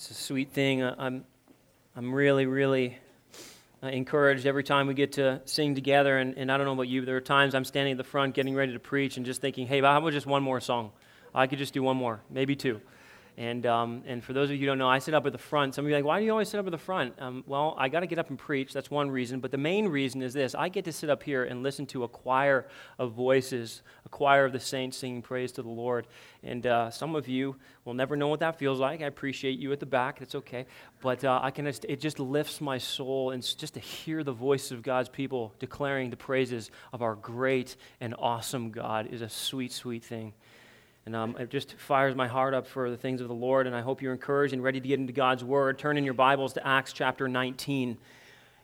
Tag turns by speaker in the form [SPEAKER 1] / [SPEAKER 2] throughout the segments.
[SPEAKER 1] It's a sweet thing. I'm, I'm really, really uh, encouraged every time we get to sing together. And, and I don't know about you, but there are times I'm standing at the front getting ready to preach and just thinking, hey, how about just one more song? I could just do one more, maybe two. And, um, and for those of you who don't know, I sit up at the front. Some of you are like, why do you always sit up at the front? Um, well, I got to get up and preach. That's one reason. But the main reason is this I get to sit up here and listen to a choir of voices, a choir of the saints singing praise to the Lord. And uh, some of you will never know what that feels like. I appreciate you at the back. That's okay. But uh, I can it just lifts my soul. And just to hear the voices of God's people declaring the praises of our great and awesome God is a sweet, sweet thing. And um, it just fires my heart up for the things of the Lord. And I hope you're encouraged and ready to get into God's Word. Turn in your Bibles to Acts chapter 19.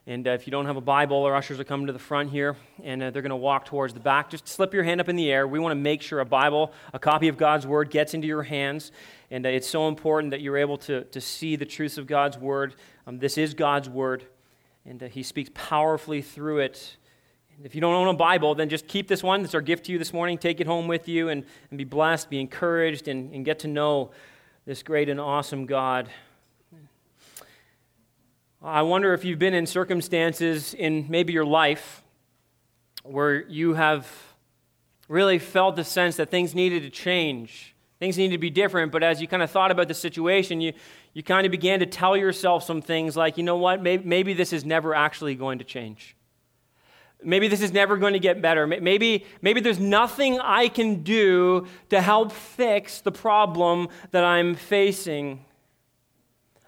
[SPEAKER 1] And uh, if you don't have a Bible, our ushers are coming to the front here, and uh, they're going to walk towards the back. Just slip your hand up in the air. We want to make sure a Bible, a copy of God's Word, gets into your hands. And uh, it's so important that you're able to, to see the truths of God's Word. Um, this is God's Word, and uh, He speaks powerfully through it. If you don't own a Bible, then just keep this one. It's our gift to you this morning. Take it home with you and, and be blessed, be encouraged, and, and get to know this great and awesome God. I wonder if you've been in circumstances in maybe your life where you have really felt the sense that things needed to change, things needed to be different, but as you kind of thought about the situation, you, you kind of began to tell yourself some things like, you know what, maybe, maybe this is never actually going to change. Maybe this is never going to get better. Maybe, maybe there's nothing I can do to help fix the problem that I'm facing.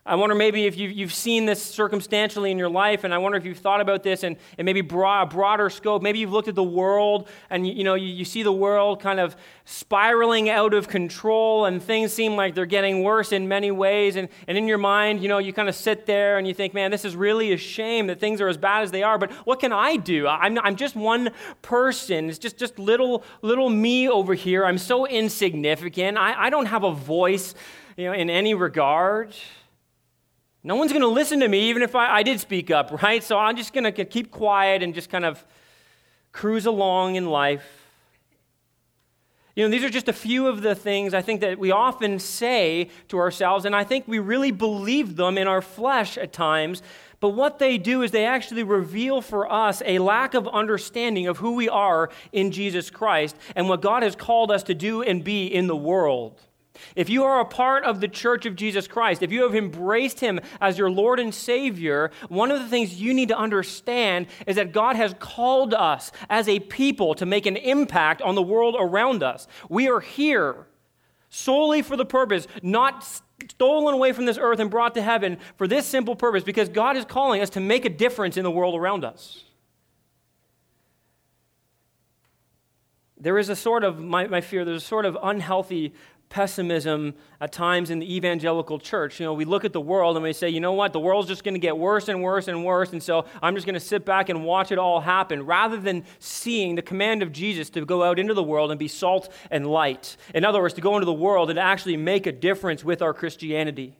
[SPEAKER 1] I wonder maybe if you've, you've seen this circumstantially in your life, and I wonder if you've thought about this and, and maybe broad, a broader scope. Maybe you've looked at the world and you, you know, you, you see the world kind of spiraling out of control and things seem like they're getting worse in many ways. And, and in your mind, you know, you kind of sit there and you think, man, this is really a shame that things are as bad as they are, but what can I do? I'm, I'm just one person. It's just, just little, little me over here. I'm so insignificant. I, I don't have a voice, you know, in any regard. No one's going to listen to me, even if I, I did speak up, right? So I'm just going to keep quiet and just kind of cruise along in life. You know, these are just a few of the things I think that we often say to ourselves, and I think we really believe them in our flesh at times. But what they do is they actually reveal for us a lack of understanding of who we are in Jesus Christ and what God has called us to do and be in the world. If you are a part of the church of Jesus Christ, if you have embraced him as your Lord and Savior, one of the things you need to understand is that God has called us as a people to make an impact on the world around us. We are here solely for the purpose, not stolen away from this earth and brought to heaven for this simple purpose, because God is calling us to make a difference in the world around us. There is a sort of, my, my fear, there's a sort of unhealthy pessimism at times in the evangelical church. You know, we look at the world and we say, you know what, the world's just going to get worse and worse and worse, and so I'm just going to sit back and watch it all happen, rather than seeing the command of Jesus to go out into the world and be salt and light. In other words, to go into the world and actually make a difference with our Christianity.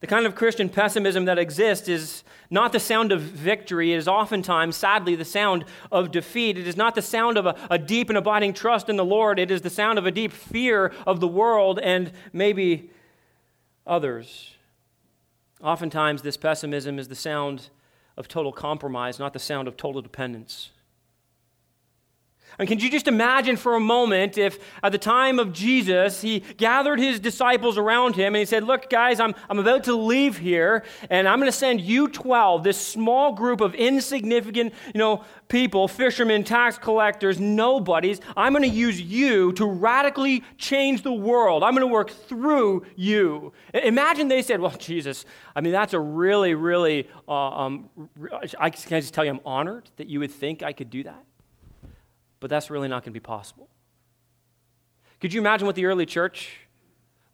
[SPEAKER 1] The kind of Christian pessimism that exists is not the sound of victory. It is oftentimes, sadly, the sound of defeat. It is not the sound of a, a, deep and abiding trust in the Lord. It is the sound of a deep fear of the world and maybe others. Oftentimes, this pessimism is the sound of total compromise, not the sound of total dependence. And can you just imagine for a moment if at the time of Jesus, he gathered his disciples around him and he said, Look, guys, I'm, I'm about to leave here and I'm going to send you 12, this small group of insignificant, you know, people, fishermen, tax collectors, nobodies. I'm going to use you to radically change the world. I'm going to work through you. Imagine they said, Well, Jesus, I mean, that's a really, really, uh, um, I can I just tell you, I'm honored that you would think I could do that but that's really not going to be possible. Could you imagine what the early church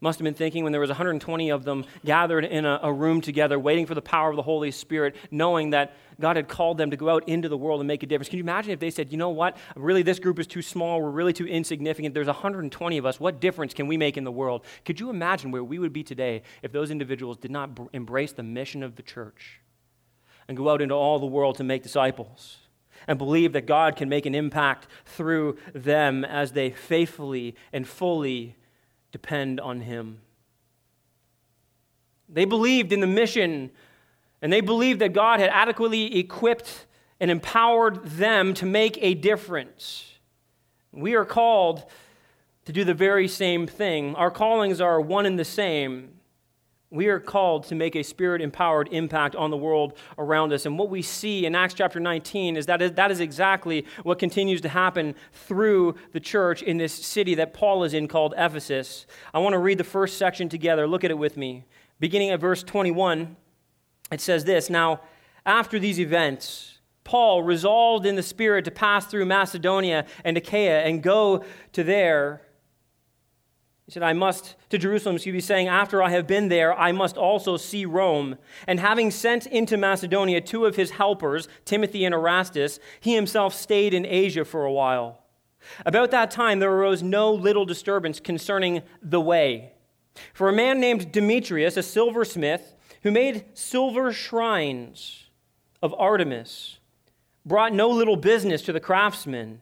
[SPEAKER 1] must have been thinking when there was 120 of them gathered in a, a, room together waiting for the power of the holy spirit knowing that god had called them to go out into the world and make a difference? Can you imagine if they said you know what? Really this group is too small. We're really too insignificant. There's 120 of us. What difference can we make in the world? Could you imagine where we would be today if those individuals did not embrace the mission of the church and go out into all the world to make disciples and believe that God can make an impact through them as they faithfully and fully depend on Him. They believed in the mission, and they believed that God had adequately equipped and empowered them to make a difference. We are called to do the very same thing. Our callings are one and the same. We are called to make a spirit empowered impact on the world around us. And what we see in Acts chapter 19 is that, is that is exactly what continues to happen through the church in this city that Paul is in called Ephesus. I want to read the first section together. Look at it with me. Beginning at verse 21, it says this Now, after these events, Paul resolved in the Spirit to pass through Macedonia and Achaia and go to there he said, I must to Jerusalem, so you'd be saying, After I have been there, I must also see Rome. And having sent into Macedonia two of his helpers, Timothy and Erastus, he himself stayed in Asia for a while. About that time, there arose no little disturbance concerning the way. For a man named Demetrius, a silversmith, who made silver shrines of Artemis, brought no little business to the craftsmen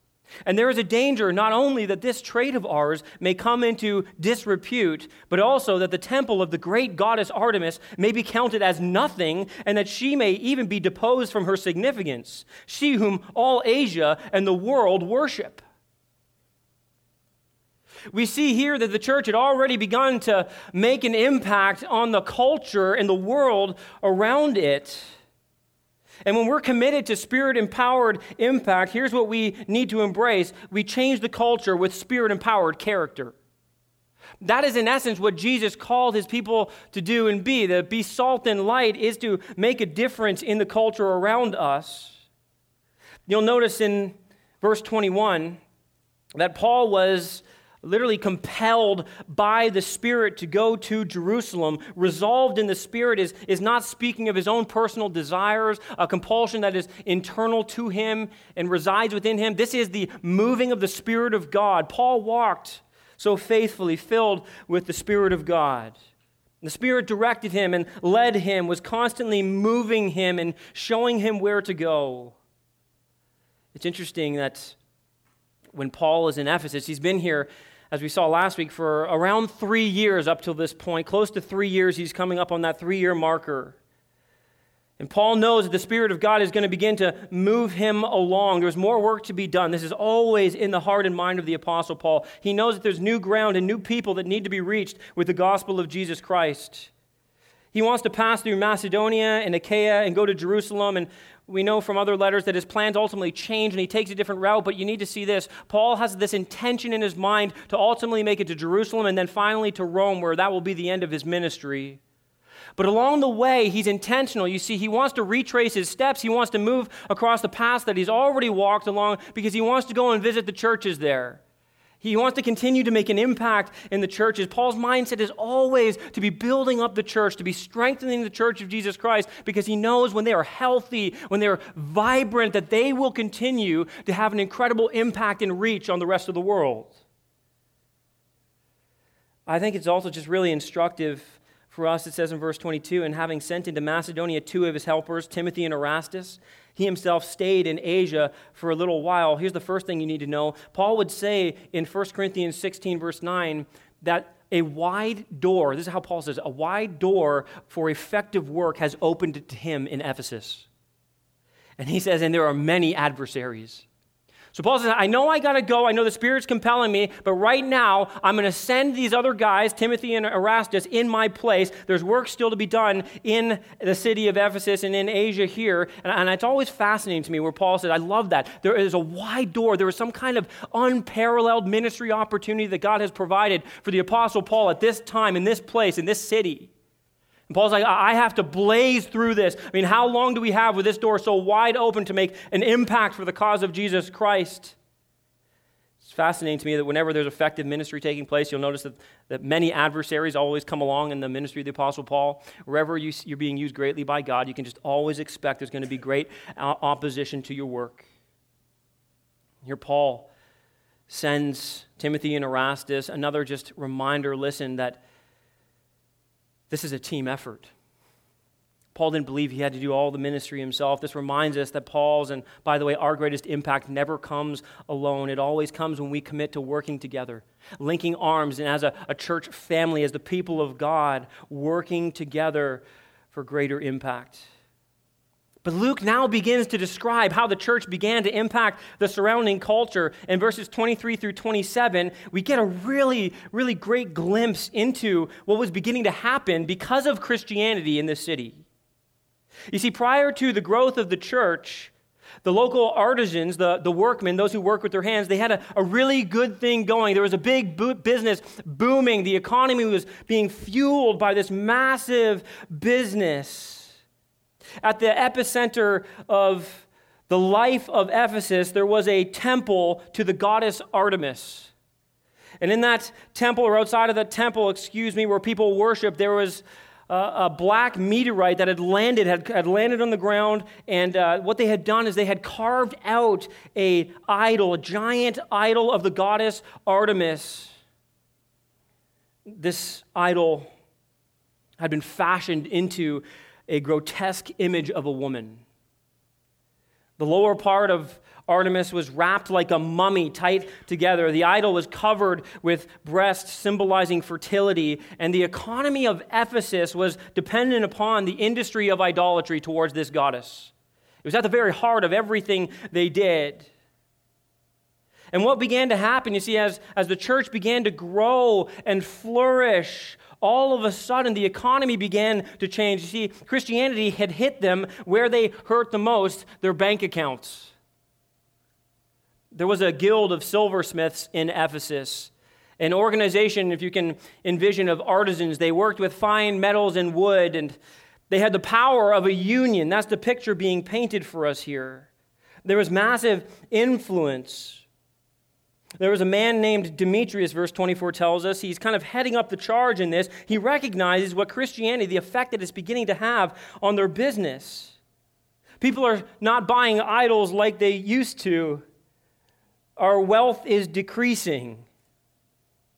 [SPEAKER 1] And there is a danger not only that this trade of ours may come into disrepute, but also that the temple of the great goddess Artemis may be counted as nothing, and that she may even be deposed from her significance, she whom all Asia and the world worship. We see here that the church had already begun to make an impact on the culture and the world around it. And when we're committed to spirit empowered impact, here's what we need to embrace we change the culture with spirit empowered character. That is, in essence, what Jesus called his people to do and be. To be salt and light is to make a difference in the culture around us. You'll notice in verse 21 that Paul was literally compelled by the Spirit to go to Jerusalem. Resolved in the Spirit is, is not speaking of his own personal desires, a compulsion that is internal to him and resides within him. This is the moving of the Spirit of God. Paul walked so faithfully, filled with the Spirit of God. The Spirit directed him and led him, was constantly moving him and showing him where to go. It's interesting that when Paul is in Ephesus, he's been here as we saw last week, for around three years up till this point. Close to three years, he's coming up on that three year marker. And Paul knows that the Spirit of God is going to begin to move him along. There's more work to be done. This is always in the heart and mind of the Apostle Paul. He knows that there's new ground and new people that need to be reached with the gospel of Jesus Christ. He wants to pass through Macedonia and Achaia and go to Jerusalem. And we know from other letters that his plans ultimately change and he takes a different route, but you need to see this. Paul has this intention in his mind to ultimately make it to Jerusalem and then finally to Rome, where that will be the end of his ministry. But along the way, he's intentional. You see, he wants to retrace his steps. He wants to move across the path that he's already walked along because he wants to go and visit the churches there. He wants to continue to make an impact in the churches. Paul's mindset is always to be building up the church, to be strengthening the church of Jesus Christ, because he knows when they are healthy, when they're vibrant, that they will continue to have an incredible impact and reach on the rest of the world. I think it's also just really instructive for us. It says in verse 22 and having sent into Macedonia two of his helpers, Timothy and Erastus, he himself stayed in Asia for a little while. Here's the first thing you need to know Paul would say in 1 Corinthians 16, verse 9, that a wide door, this is how Paul says, a wide door for effective work has opened to him in Ephesus. And he says, and there are many adversaries. So Paul says, I know I got to go. I know the Spirit's compelling me, but right now I'm going to send these other guys, Timothy and Erastus, in my place. There's work still to be done in the city of Ephesus and in Asia here. And, and it's always fascinating to me where Paul says, I love that. There is a wide door. There is some kind of unparalleled ministry opportunity that God has provided for the Apostle Paul at this time, in this place, in this city. And Paul's like, I have to blaze through this. I mean, how long do we have with this door so wide open to make an impact for the cause of Jesus Christ? It's fascinating to me that whenever there's effective ministry taking place, you'll notice that, that many adversaries always come along in the ministry of the Apostle Paul. Wherever you, are being used greatly by God, you can just always expect there's going to be great uh, opposition to your work. Here, Paul sends Timothy and Erastus. Another just reminder listen, that this is a team effort. Paul didn't believe he had to do all the ministry himself. This reminds us that Paul's, and by the way, our greatest impact never comes alone. It always comes when we commit to working together, linking arms, and as a, a church family, as the people of God, working together for greater impact. But Luke now begins to describe how the church began to impact the surrounding culture. In verses 23 through 27, we get a really, really great glimpse into what was beginning to happen because of Christianity in this city. You see, prior to the growth of the church, the local artisans, the, the workmen, those who work with their hands, they had a, a really good thing going. There was a big bo- business booming. The economy was being fueled by this massive business. At the epicenter of the life of Ephesus, there was a temple to the goddess Artemis. And in that temple, or outside of that temple, excuse me, where people worship, there was a black meteorite that had landed, had, had landed on the ground, and uh, what they had done is they had carved out a idol, a giant idol of the goddess Artemis. This idol had been fashioned into a grotesque image of a woman. The lower part of Artemis was wrapped like a mummy, tight together. The idol was covered with breasts, symbolizing fertility. And the economy of Ephesus was dependent upon the industry of idolatry towards this goddess. It was at the very heart of everything they did. And what began to happen, you see, as, as the church began to grow and flourish, all of a sudden the economy began to change. You see, Christianity had hit them where they hurt the most their bank accounts. There was a guild of silversmiths in Ephesus, an organization, if you can envision, of artisans. They worked with fine metals and wood, and they had the power of a union. That's the picture being painted for us here. There was massive influence. There was a man named Demetrius, verse 24 tells us. He's kind of heading up the charge in this. He recognizes what Christianity, the effect that it's beginning to have on their business. People are not buying idols like they used to our wealth is decreasing.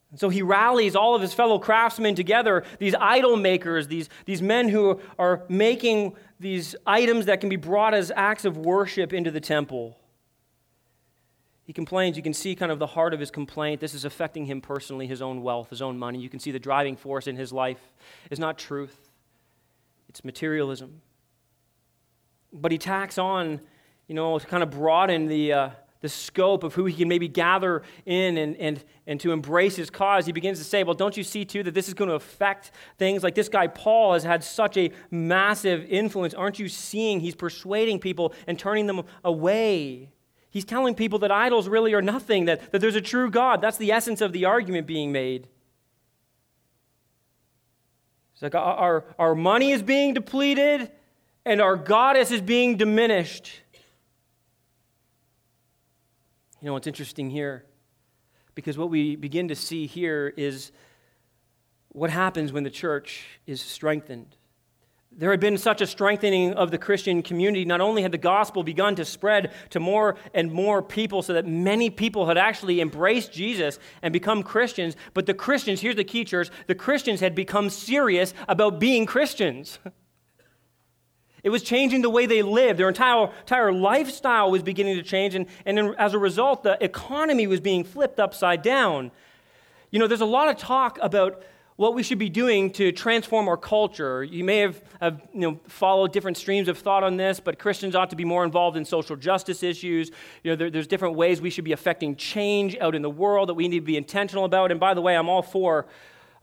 [SPEAKER 1] And so he rallies all of his fellow craftsmen together, these idol makers, these, these men who are making these items that can be brought as acts of worship into the temple. He complains. You can see kind of the heart of his complaint. This is affecting him personally, his own wealth, his own money. You can see the driving force in his life is not truth, it's materialism. But he tacks on, you know, to kind of broaden the, uh, the scope of who he can maybe gather in and, and, and to embrace his cause, he begins to say, Well, don't you see too that this is going to affect things? Like this guy Paul has had such a massive influence. Aren't you seeing he's persuading people and turning them away? He's telling people that idols really are nothing, that, that there's a true God. That's the essence of the argument being made. It's like our, our money is being depleted and our goddess is being diminished. You know, what's interesting here, because what we begin to see here is what happens when the church is strengthened. There had been such a strengthening of the Christian community. Not only had the gospel begun to spread to more and more people, so that many people had actually embraced Jesus and become Christians, but the Christians, here's the key, church, the Christians had become serious about being Christians. It was changing the way they lived. Their entire, entire lifestyle was beginning to change, and, and as a result, the economy was being flipped upside down. You know, there's a lot of talk about what we should be doing to transform our culture. You may have, have you know, followed different streams of thought on this, but Christians ought to be more involved in social justice issues. You know, there, there's different ways we should be affecting change out in the world that we need to be intentional about. And by the way, I'm all for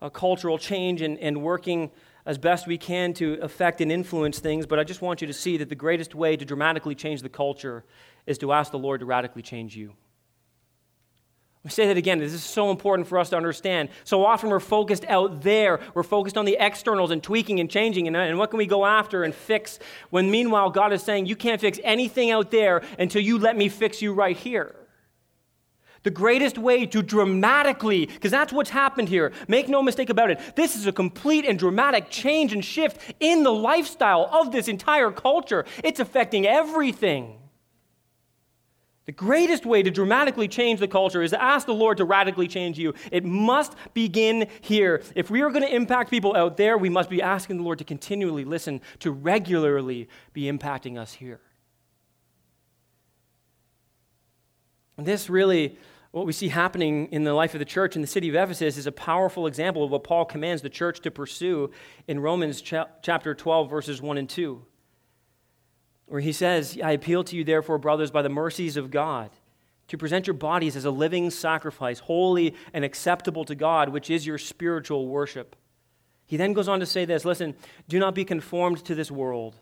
[SPEAKER 1] a cultural change and, and working as best we can to affect and influence things, but I just want you to see that the greatest way to dramatically change the culture is to ask the Lord to radically change you. I say that again. This is so important for us to understand. So often we're focused out there. We're focused on the externals and tweaking and changing and, uh, and what can we go after and fix when meanwhile God is saying, You can't fix anything out there until you let me fix you right here. The greatest way to dramatically, because that's what's happened here, make no mistake about it, this is a complete and dramatic change and shift in the lifestyle of this entire culture. It's affecting everything. The greatest way to dramatically change the culture is to ask the Lord to radically change you. It must begin here. If we are going to impact people out there, we must be asking the Lord to continually listen, to regularly be impacting us here. And this really, what we see happening in the life of the church in the city of Ephesus, is a powerful example of what Paul commands the church to pursue in Romans chapter 12, verses 1 and 2 where he says, I appeal to you, therefore, brothers, by the mercies of God, to present your bodies as a living sacrifice, holy and acceptable to God, which is your spiritual worship. He then goes on to say this listen, do not be conformed to this world,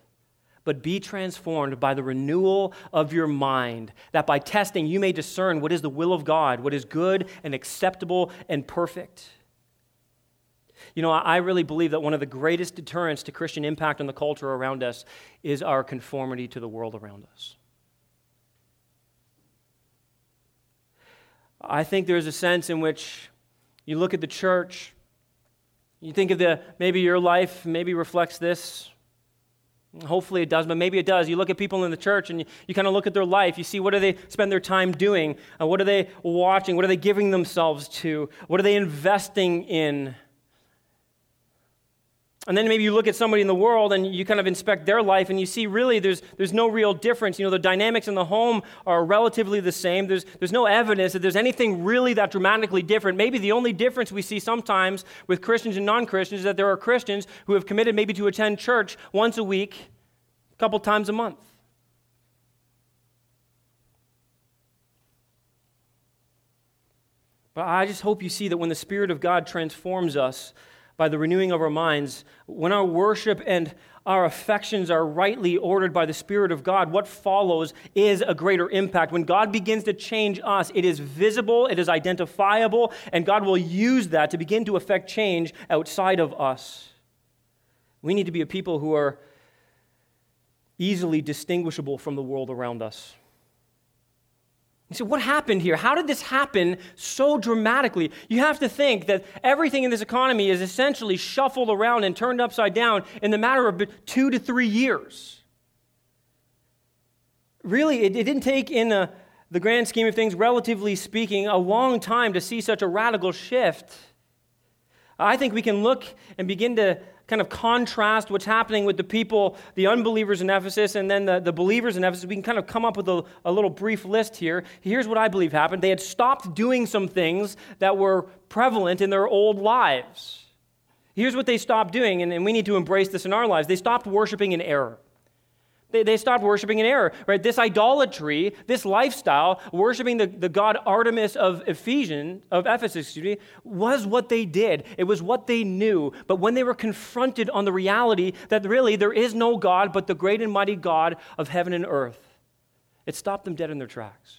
[SPEAKER 1] but be transformed by the renewal of your mind, that by testing you may discern what is the will of God, what is good and acceptable and perfect. You know, I really believe that one of the greatest deterrents to Christian impact on the culture around us is our conformity to the world around us. I think there's a sense in which you look at the church, you think of the maybe your life maybe reflects this. Hopefully it does, but maybe it does. You look at people in the church and you, you kind of look at their life. You see what do they spend their time doing? Uh, what are they watching? What are they giving themselves to? What are they investing in? And then maybe you look at somebody in the world and you kind of inspect their life and you see really there's, there's no real difference. You know, the dynamics in the home are relatively the same. There's, there's no evidence that there's anything really that dramatically different. Maybe the only difference we see sometimes with Christians and non Christians is that there are Christians who have committed maybe to attend church once a week, a couple times a month. But I just hope you see that when the Spirit of God transforms us, by the renewing of our minds, when our worship and our affections are rightly ordered by the Spirit of God, what follows is a greater impact. When God begins to change us, it is visible, it is identifiable, and God will use that to begin to affect change outside of us. We need to be a people who are easily distinguishable from the world around us. You say, what happened here? How did this happen so dramatically? You have to think that everything in this economy is essentially shuffled around and turned upside down in the matter of two to three years. Really, it, it didn't take, in a, the grand scheme of things, relatively speaking, a long time to see such a radical shift. I think we can look and begin to kind of contrast what's happening with the people, the unbelievers in Ephesus, and then the, the believers in Ephesus, we can kind of come up with a, a little brief list here. Here's what I believe happened they had stopped doing some things that were prevalent in their old lives. Here's what they stopped doing, and, and we need to embrace this in our lives. They stopped worshiping in error. They, they stopped worshiping in error, right? This idolatry, this lifestyle, worshiping the, the god Artemis of of Ephesus, excuse me, was what they did. It was what they knew. But when they were confronted on the reality that really there is no God but the great and mighty God of heaven and earth, it stopped them dead in their tracks.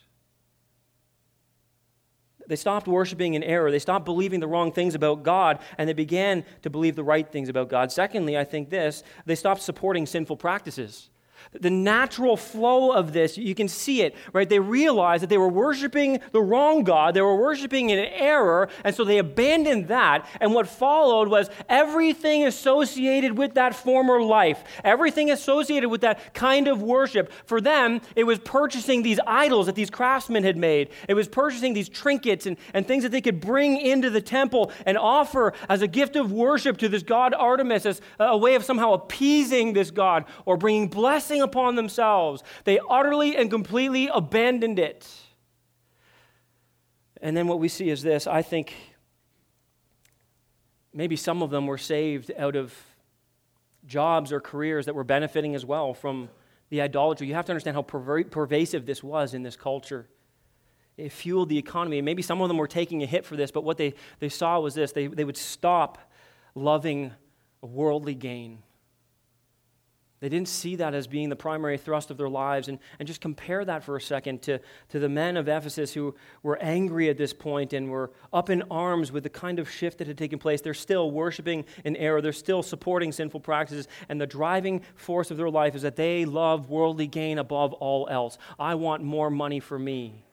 [SPEAKER 1] They stopped worshiping in error. They stopped believing the wrong things about God, and they began to believe the right things about God. Secondly, I think this they stopped supporting sinful practices. The natural flow of this, you can see it, right? They realized that they were worshiping the wrong God. They were worshiping in error, and so they abandoned that. And what followed was everything associated with that former life, everything associated with that kind of worship. For them, it was purchasing these idols that these craftsmen had made, it was purchasing these trinkets and, and things that they could bring into the temple and offer as a gift of worship to this God Artemis, as a way of somehow appeasing this God or bringing blessing blessing upon themselves. They utterly and completely abandoned it. And then what we see is this I think maybe some of them were saved out of jobs or careers that were benefiting as well from the idolatry. You have to understand how pervasive this was in this culture. It fueled the economy. Maybe some of them were taking a hit for this, but what they, they saw was this they, they would stop loving a worldly gain they didn't see that as being the primary thrust of their lives. And, and just compare that for a second to, to the men of Ephesus who were angry at this point and were up in arms with the kind of shift that had taken place. They're still worshiping in error, they're still supporting sinful practices. And the driving force of their life is that they love worldly gain above all else. I want more money for me.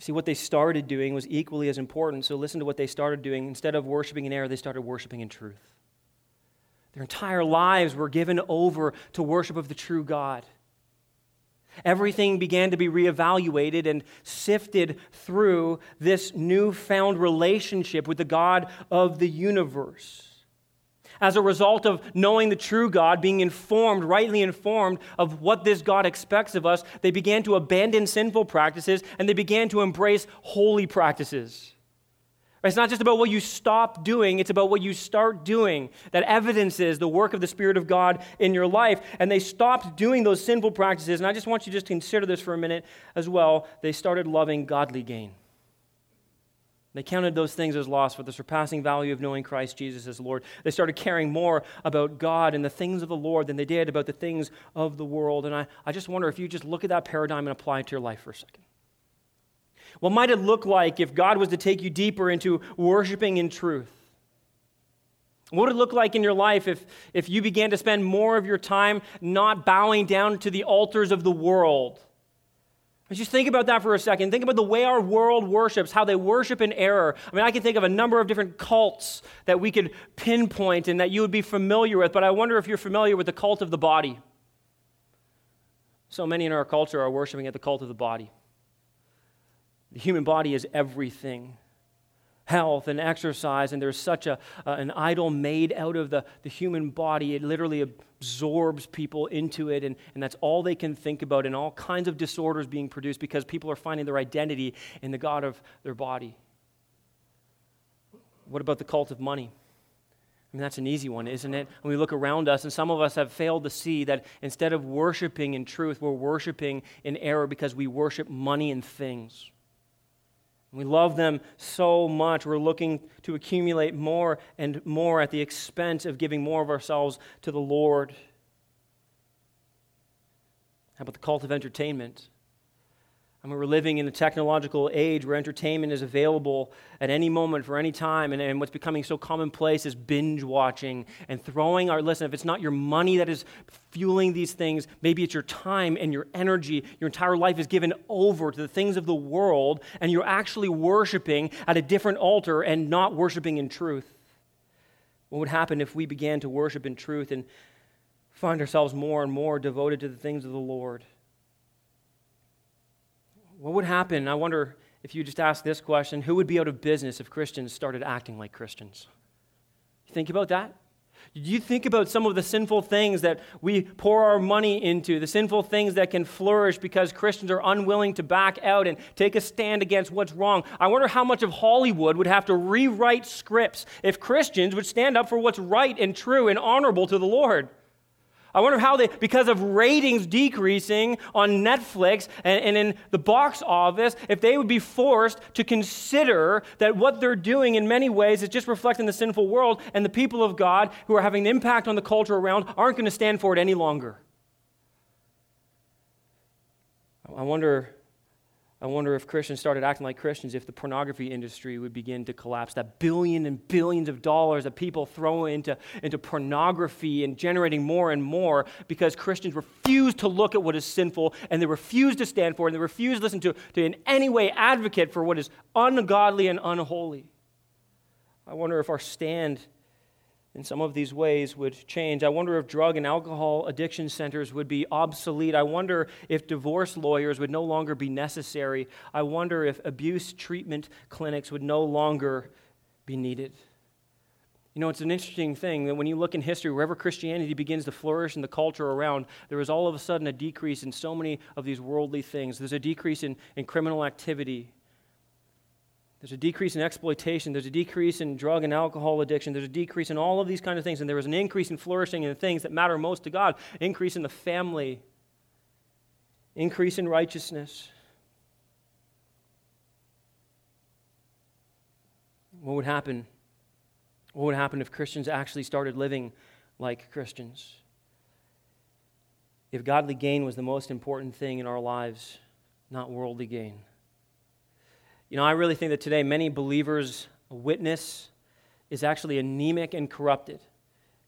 [SPEAKER 1] See, what they started doing was equally as important. So listen to what they started doing. Instead of worshiping in error, they started worshiping in truth. Their entire lives were given over to worship of the true God. Everything began to be reevaluated and sifted through this newfound relationship with the God of the universe. As a result of knowing the true God, being informed, rightly informed of what this God expects of us, they began to abandon sinful practices and they began to embrace holy practices. It's not just about what you stop doing, it's about what you start doing that evidences the work of the Spirit of God in your life. And they stopped doing those sinful practices. And I just want you to just consider this for a minute as well. They started loving godly gain. They counted those things as loss for the surpassing value of knowing Christ Jesus as Lord. They started caring more about God and the things of the Lord than they did about the things of the world. And I, I just wonder if you just look at that paradigm and apply it to your life for a second. What might it look like if God was to take you deeper into worshiping in truth? What would it look like in your life if, if you began to spend more of your time not bowing down to the altars of the world? Just think about that for a second. Think about the way our world worships, how they worship in error. I mean, I can think of a number of different cults that we could pinpoint and that you would be familiar with, but I wonder if you're familiar with the cult of the body. So many in our culture are worshiping at the cult of the body. The human body is everything health and exercise, and there's such a, uh, an idol made out of the, the human body. It literally absorbs people into it, and, and that's all they can think about, and all kinds of disorders being produced because people are finding their identity in the God of their body. What about the cult of money? I mean, that's an easy one, isn't it? When we look around us, and some of us have failed to see that instead of worshiping in truth, we're worshiping in error because we worship money and things. We love them so much. We're looking to accumulate more and more at the expense of giving more of ourselves to the Lord. How about the cult of entertainment? I mean, we're living in a technological age where entertainment is available at any moment for any time. And, and what's becoming so commonplace is binge watching and throwing our, listen, if it's not your money that is fueling these things, maybe it's your time and your energy. Your entire life is given over to the things of the world, and you're actually worshiping at a different altar and not worshiping in truth. What would happen if we began to worship in truth and find ourselves more and more devoted to the things of the Lord? What would happen? I wonder if you just ask this question who would be out of business if Christians started acting like Christians? Think about that? You think about some of the sinful things that we pour our money into, the sinful things that can flourish because Christians are unwilling to back out and take a stand against what's wrong. I wonder how much of Hollywood would have to rewrite scripts if Christians would stand up for what's right and true and honorable to the Lord. I wonder how they, because of ratings decreasing on Netflix and, and, in the box office, if they would be forced to consider that what they're doing in many ways is just reflecting the sinful world, and the people of God who are having an impact on the culture around aren't going to stand for it any longer. I wonder I wonder if Christians started acting like Christians, if the pornography industry would begin to collapse. That billion and billions of dollars that people throw into, into pornography and generating more and more because Christians refuse to look at what is sinful and they refuse to stand for it and they refuse to listen to, to in any way advocate for what is ungodly and unholy. I wonder if our stand in some of these ways would change. I wonder if drug and alcohol addiction centers would be obsolete. I wonder if divorce lawyers would no longer be necessary. I wonder if abuse treatment clinics would no longer be needed. You know, it's an interesting thing that when you look in history, wherever Christianity begins to flourish in the culture around, there is all of a sudden a decrease in so many of these worldly things. There's a decrease in, in criminal activity. There's a decrease in exploitation. There's a decrease in drug and alcohol addiction. There's a decrease in all of these kind of things. And there was an increase in flourishing in the things that matter most to God increase in the family, increase in righteousness. What would happen? What would happen if Christians actually started living like Christians? If godly gain was the most important thing in our lives, not worldly gain. You know, I really think that today many believers' witness is actually anemic and corrupted.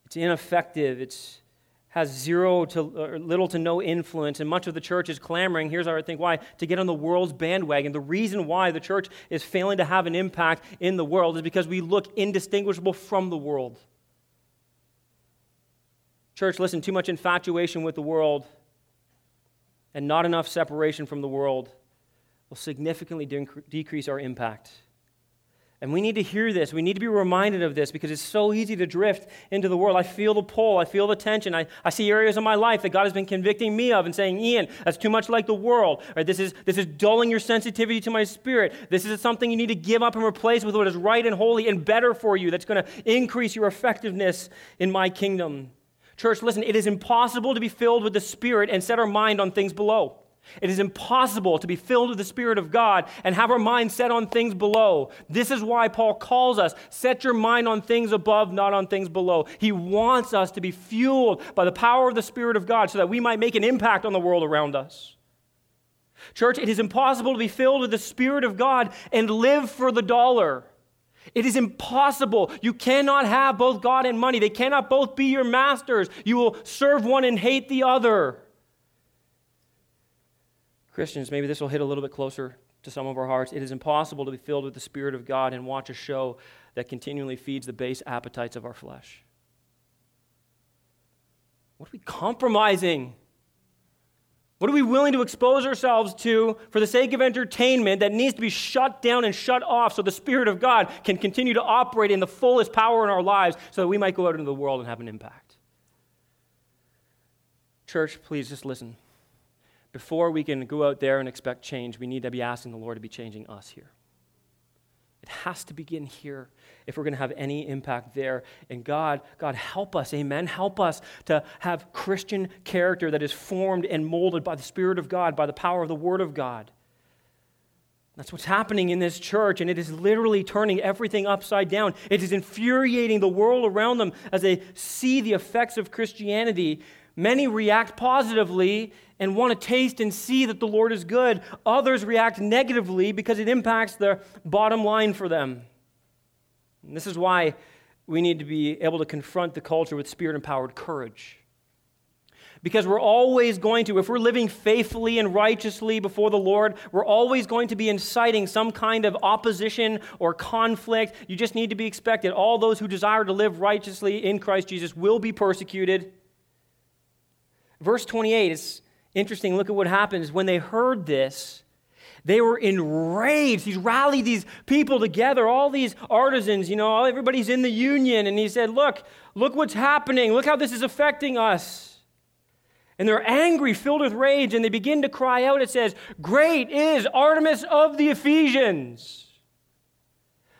[SPEAKER 1] It's ineffective. It's has zero to little to no influence, and much of the church is clamoring. Here's our I think why to get on the world's bandwagon. The reason why the church is failing to have an impact in the world is because we look indistinguishable from the world. Church, listen, too much infatuation with the world and not enough separation from the world will significantly decrease our impact. And we need to hear this. We need to be reminded of this because it's so easy to drift into the world. I feel the pull. I feel the tension. I, I see areas of my life that God has been convicting me of and saying, Ian, that's too much like the world. Right, this, is, this is dulling your sensitivity to my spirit. This is something you need to give up and replace with what is right and holy and better for you that's going to increase your effectiveness in my kingdom. Church, listen, it is impossible to be filled with the Spirit and set our mind on things below. It is impossible to be filled with the Spirit of God and have our mind set on things below. This is why Paul calls us set your mind on things above, not on things below. He wants us to be fueled by the power of the Spirit of God so that we might make an impact on the world around us. Church, it is impossible to be filled with the Spirit of God and live for the dollar. It is impossible. You cannot have both God and money. They cannot both be your masters. You will serve one and hate the other. Christians, maybe this will hit a little bit closer to some of our hearts. It is impossible to be filled with the Spirit of God and watch a show that continually feeds the base appetites of our flesh. What are we compromising? What are we willing to expose ourselves to for the sake of entertainment that needs to be shut down and shut off so the Spirit of God can continue to operate in the fullest power in our lives so that we might go out into the world and have an impact? Church, please just listen before we can go out there and expect change, we need to be asking the Lord to be changing us here. It has to begin here if we're going to have any impact there. And God, God, help us, amen. Help us to have Christian character that is formed and molded by the Spirit of God, by the power of the Word of God. That's what's happening in this church, and it is literally turning everything upside down. It is infuriating the world around them as they see the effects of Christianity. Many react positively and want to taste and see that the Lord is good. Others react negatively because it impacts the bottom line for them. And this is why we need to be able to confront the culture with spirit empowered courage. Because we're always going to, if we're living faithfully and righteously before the Lord, we're always going to be inciting some kind of opposition or conflict. You just need to be expected. All those who desire to live righteously in Christ Jesus will be persecuted. Verse 28 is interesting. Look at what happens. When they heard this, they were enraged. He's rallied these people together, all these artisans, you know, everybody's in the union. And he said, Look, look what's happening. Look how this is affecting us. And they're angry, filled with rage, and they begin to cry out. It says, Great is Artemis of the Ephesians.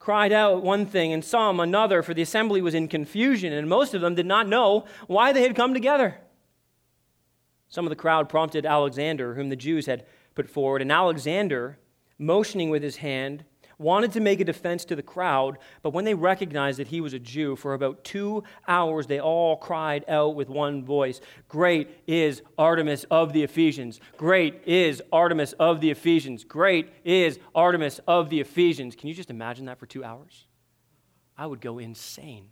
[SPEAKER 1] cried out one thing and some another, for the assembly was in confusion, and most of them did not know why they had come together. Some of the crowd prompted Alexander, whom the Jews had put forward, and Alexander motioning with his hand, wanted to make a defense to the crowd, but when they recognized that he was a Jew, for about two hours they all cried out with one voice Great is Artemis of the Ephesians! Great is Artemis of the Ephesians! Great is Artemis of the Ephesians! Can you just imagine that for two hours? I would go insane.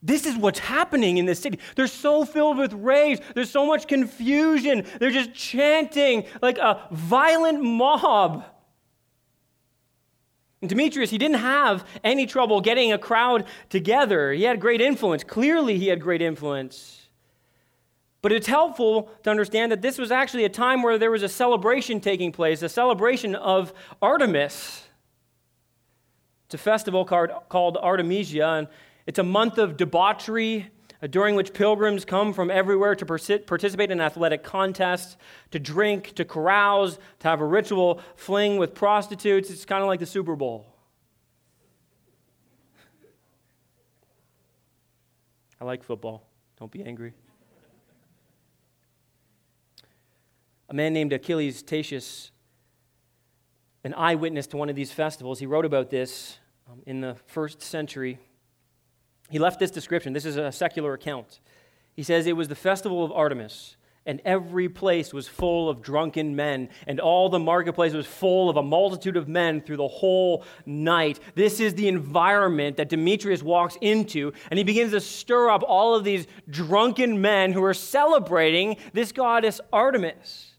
[SPEAKER 1] This is what's happening in this city. They're so filled with rage. There's so much confusion. They're just chanting like a violent mob. And Demetrius, he didn't have any trouble getting a crowd together. He had great influence. Clearly, he had great influence. But it's helpful to understand that this was actually a time where there was a celebration taking place, a celebration of Artemis. It's a festival called Artemisia, and it's a month of debauchery during which pilgrims come from everywhere to participate in athletic contests, to drink, to carouse, to have a ritual fling with prostitutes. It's kind of like the Super Bowl. I like football. Don't be angry. A man named Achilles Tatius, an eyewitness to one of these festivals, he wrote about this um, in the first century. He left this description. This is a secular account. He says it was the festival of Artemis, and every place was full of drunken men, and all the marketplace was full of a multitude of men through the whole night. This is the environment that Demetrius walks into, and he begins to stir up all of these drunken men who are celebrating this goddess Artemis.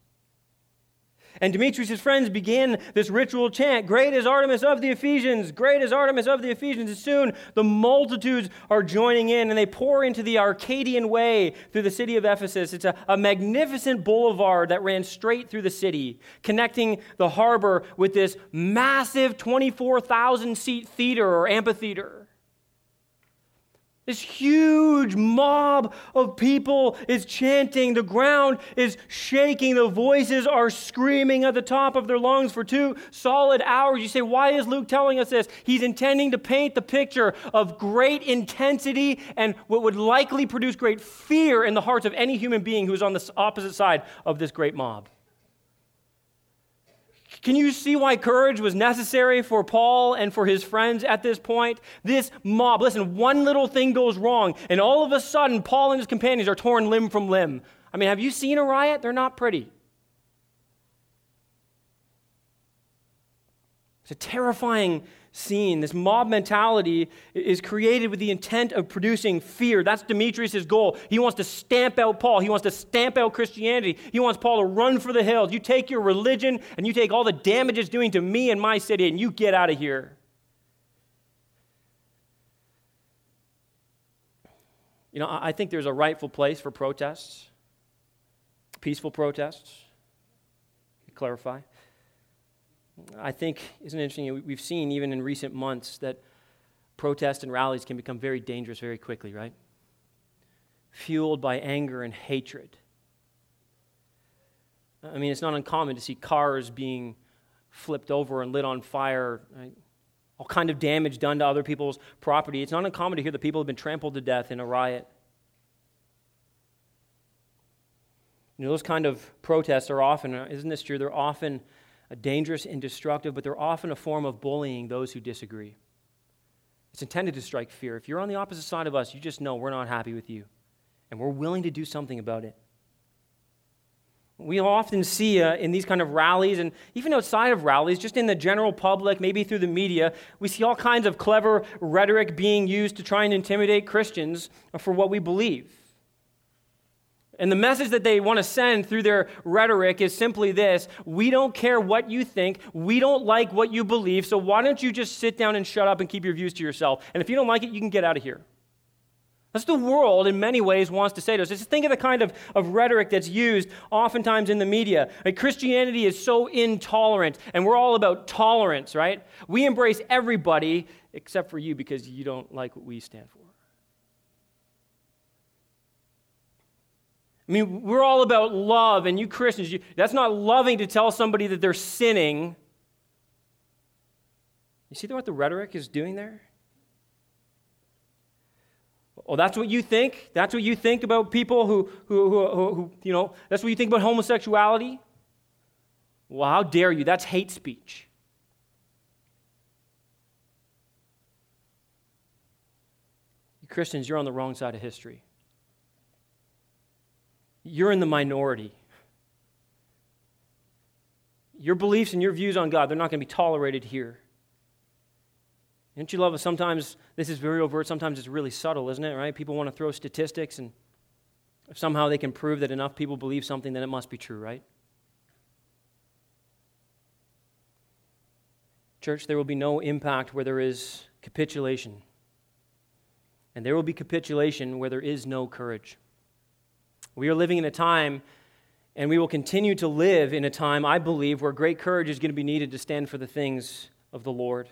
[SPEAKER 1] And Demetrius' friends began this ritual chant Great is Artemis of the Ephesians! Great is Artemis of the Ephesians! And soon the multitudes are joining in and they pour into the Arcadian Way through the city of Ephesus. It's a, a magnificent boulevard that ran straight through the city, connecting the harbor with this massive 24,000 seat theater or amphitheater. This huge mob of people is chanting. The ground is shaking. The voices are screaming at the top of their lungs for two solid hours. You say, why is Luke telling us this? He's intending to paint the picture of great intensity and what would likely produce great fear in the hearts of any human being who is on the opposite side of this great mob. Can you see why courage was necessary for Paul and for his friends at this point? This mob, listen, one little thing goes wrong, and all of a sudden, Paul and his companions are torn limb from limb. I mean, have you seen a riot? They're not pretty. It's a terrifying scene. This mob mentality is created with the intent of producing fear. That's Demetrius' goal. He wants to stamp out Paul. He wants to stamp out Christianity. He wants Paul to run for the hills. You take your religion and you take all the damage it's doing to me and my city and you get out of here. You know, I think there's a rightful place for protests, peaceful protests. Clarify. I think, isn't interesting? We've seen even in recent months that protests and rallies can become very dangerous very quickly, right? Fueled by anger and hatred. I mean, it's not uncommon to see cars being flipped over and lit on fire, right? all kind of damage done to other people's property. It's not uncommon to hear that people have been trampled to death in a riot. You know, those kind of protests are often, isn't this true? They're often dangerous and destructive, but they're often a form of bullying those who disagree. It's intended to strike fear. If you're on the opposite side of us, you just know we're not happy with you, and we're willing to do something about it. We often see uh, in these kind of rallies, and even outside of rallies, just in the general public, maybe through the media, we see all kinds of clever rhetoric being used to try and intimidate Christians for what we believe. And the message that they want to send through their rhetoric is simply this We don't care what you think. We don't like what you believe. So why don't you just sit down and shut up and keep your views to yourself? And if you don't like it, you can get out of here. That's the world, in many ways, wants to say to us. Just think of the kind of, of rhetoric that's used oftentimes in the media. Like Christianity is so intolerant, and we're all about tolerance, right? We embrace everybody except for you because you don't like what we stand for. I mean, we're all about love, and you Christians, you, that's not loving to tell somebody that they're sinning. You see what the rhetoric is doing there? Oh, that's what you think? That's what you think about people who, who, who, who, you know, that's what you think about homosexuality? Well, how dare you? That's hate speech. You Christians, you're on the wrong side of history you're in the minority. Your beliefs and your views on God, they're not going to be tolerated here. Don't you love it? Sometimes this is very overt, sometimes it's really subtle, isn't it? Right? People want to throw statistics, and if somehow they can prove that enough people believe something, then it must be true, right? Church, there will be no impact where there is capitulation. And there will be capitulation where there is no courage. We are living in a time, and we will continue to live in a time, I believe, where great courage is going to be needed to stand for the things of the Lord.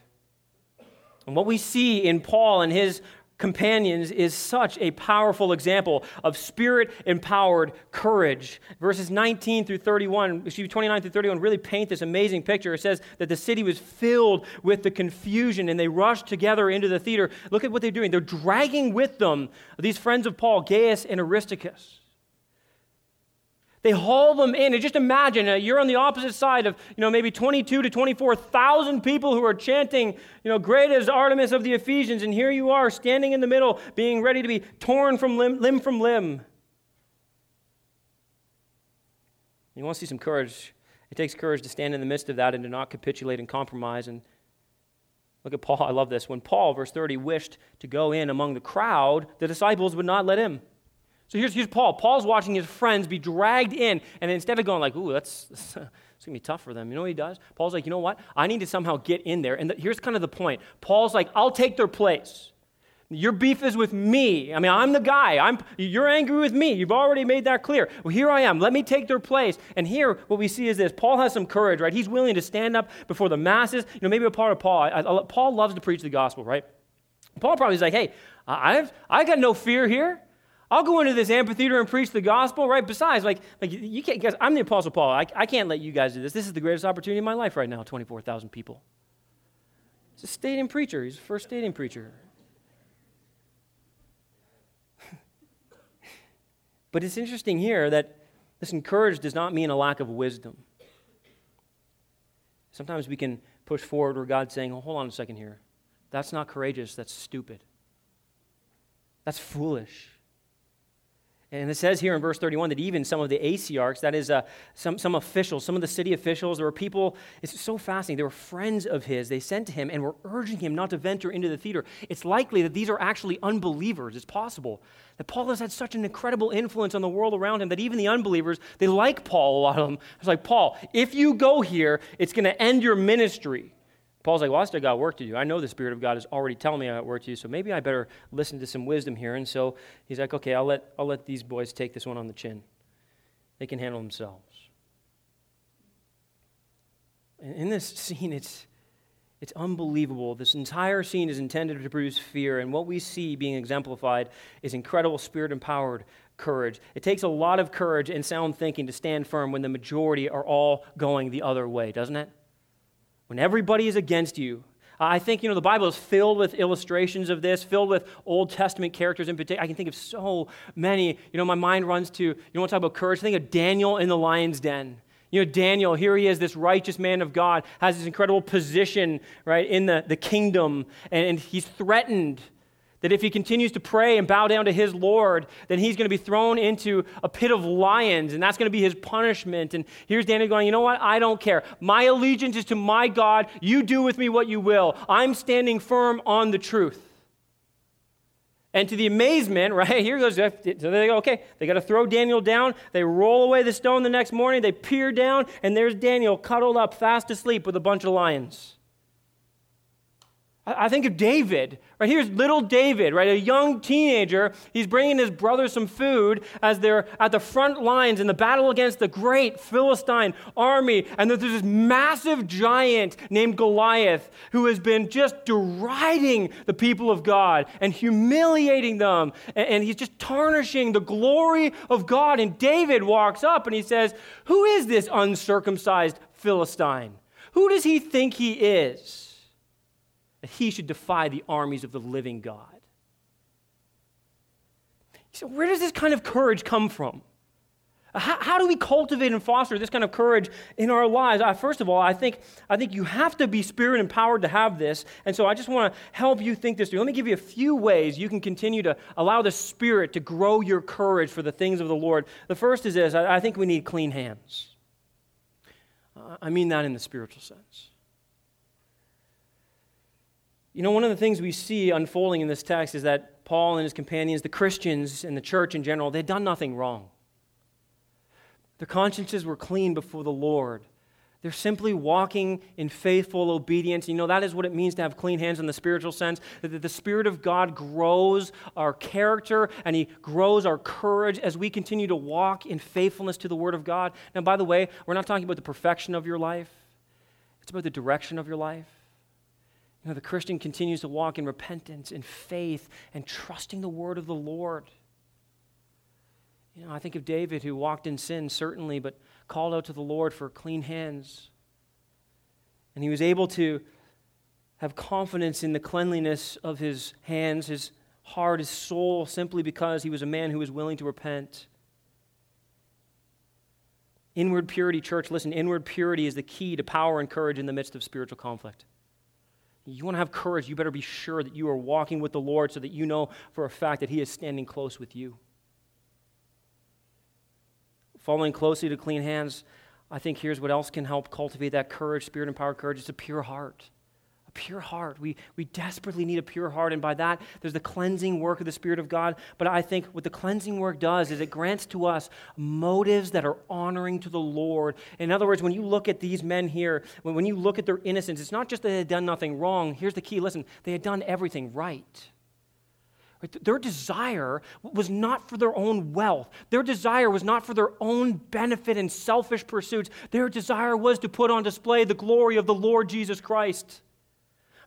[SPEAKER 1] And what we see in Paul and his companions is such a powerful example of spirit empowered courage. Verses 19 through 31, excuse me, 29 through 31 really paint this amazing picture. It says that the city was filled with the confusion and they rushed together into the theater. Look at what they're doing. They're dragging with them these friends of Paul, Gaius and Aristarchus. They haul them in. And just imagine uh, you're on the opposite side of, you know, maybe 22 to 24,000 people who are chanting, you know, great is Artemis of the Ephesians. And here you are standing in the middle, being ready to be torn from limb, limb from limb. You want to see some courage? It takes courage to stand in the midst of that and to not capitulate and compromise. And look at Paul. I love this. When Paul, verse 30, wished to go in among the crowd, the disciples would not let him. So here's, here's Paul. Paul's watching his friends be dragged in, and instead of going like, ooh, that's, that's, going to be tough for them, you know what he does? Paul's like, you know what? I need to somehow get in there. And the, here's kind of the point. Paul's like, I'll take their place. Your beef is with me. I mean, I'm the guy. I'm, you're angry with me. You've already made that clear. Well, here I am. Let me take their place. And here, what we see is this Paul has some courage, right? He's willing to stand up before the masses. You know, maybe a part of Paul, I, I, Paul loves to preach the gospel, right? Paul probably is like, hey, I've, I got no fear here. I'll go into this amphitheater and preach the gospel, right? Besides, like, like you can't, guys, I'm the Apostle Paul. I, I can't let you guys do this. This is the greatest opportunity of my life right now 24,000 people. He's a stadium preacher. He's the first stadium preacher. But it's interesting here that this encourage does not mean a lack of wisdom. Sometimes we can push forward where God's saying, oh, hold on a second here. That's not courageous, that's stupid. That's foolish. And it says here in verse 31 that even some of the asiarchs, that is, uh, some, some officials, some of the city officials, there were people, it's so fascinating. They were friends of his. They sent to him and were urging him not to venture into the theater. It's likely that these are actually unbelievers. It's possible that Paul has had such an incredible influence on the world around him that even the unbelievers, they like Paul, a lot of them. It's like, Paul, if you go here, it's going to end your ministry. Paul's like, well, I still got work to do. I know the Spirit of God is already telling me I got work to do, so maybe I better listen to some wisdom here. And so he's like, okay, I'll let, I'll let these boys take this one on the chin. They can handle themselves. In this scene, it's, it's unbelievable. This entire scene is intended to produce fear, and what we see being exemplified is incredible spirit empowered courage. It takes a lot of courage and sound thinking to stand firm when the majority are all going the other way, doesn't it? When everybody is against you. I think, you know, the Bible is filled with illustrations of this, filled with Old Testament characters in particular. I can think of so many. You know, my mind runs to, you know, want to talk about courage? Think of Daniel in the lion's den. You know, Daniel, here he is, this righteous man of God, has this incredible position, right, in the, the kingdom, and, and he's threatened that if he continues to pray and bow down to his Lord, then he's going to be thrown into a pit of lions, and that's going to be his punishment. And here's Daniel going, You know what? I don't care. My allegiance is to my God. You do with me what you will. I'm standing firm on the truth. And to the amazement, right, here goes, so they go, okay, they got to throw Daniel down. They roll away the stone the next morning. They peer down, and there's Daniel cuddled up, fast asleep with a bunch of lions. I think of David, right? Here's little David, right? A young teenager. He's bringing his brother some food as they're at the front lines in the battle against the great Philistine army. And there's this massive giant named Goliath who has been just deriding the people of God and humiliating them. And he's just tarnishing the glory of God. And David walks up and he says, Who is this uncircumcised Philistine? Who does he think he is? That he should defy the armies of the living God. So, where does this kind of courage come from? How, how, do we cultivate and foster this kind of courage in our lives? First of all, I think, I think you have to be spirit empowered to have this. And so I just want to help you think this through. Let me give you a few ways you can continue to allow the Spirit to grow your courage for the things of the Lord. The first is this I, I think we need clean hands. I mean that in the spiritual sense. You know, one of the things we see unfolding in this text is that Paul and his companions, the Christians and the church in general, they'd done nothing wrong. Their consciences were clean before the Lord. They're simply walking in faithful obedience. You know, that is what it means to have clean hands in the spiritual sense. That the Spirit of God grows our character and He grows our courage as we continue to walk in faithfulness to the Word of God. Now, by the way, we're not talking about the perfection of your life, it's about the direction of your life. You know, the Christian continues to walk in repentance and faith and trusting the word of the Lord. You know, I think of David who walked in sin, certainly, but called out to the Lord for clean hands. And he was able to have confidence in the cleanliness of his hands, his heart, his soul, simply because he was a man who was willing to repent. Inward purity, church, listen, inward purity is the key to power and courage in the midst of spiritual conflict. You want to have courage, you better be sure that you are walking with the Lord so that you know for a fact that He is standing close with you. following closely to clean hands, I think here's what else can help cultivate that courage, spirit empowered courage. It's a pure heart. Pure heart. We, we desperately need a pure heart. And by that, there's the cleansing work of the Spirit of God. But I think what the cleansing work does is it grants to us motives that are honoring to the Lord. In other words, when you look at these men here, when, when you look at their innocence, it's not just that they had done nothing wrong. Here's the key listen, they had done everything right. Their desire was not for their own wealth. Their desire was not for their own benefit and selfish pursuits. Their desire was to put on display the glory of the Lord Jesus Christ.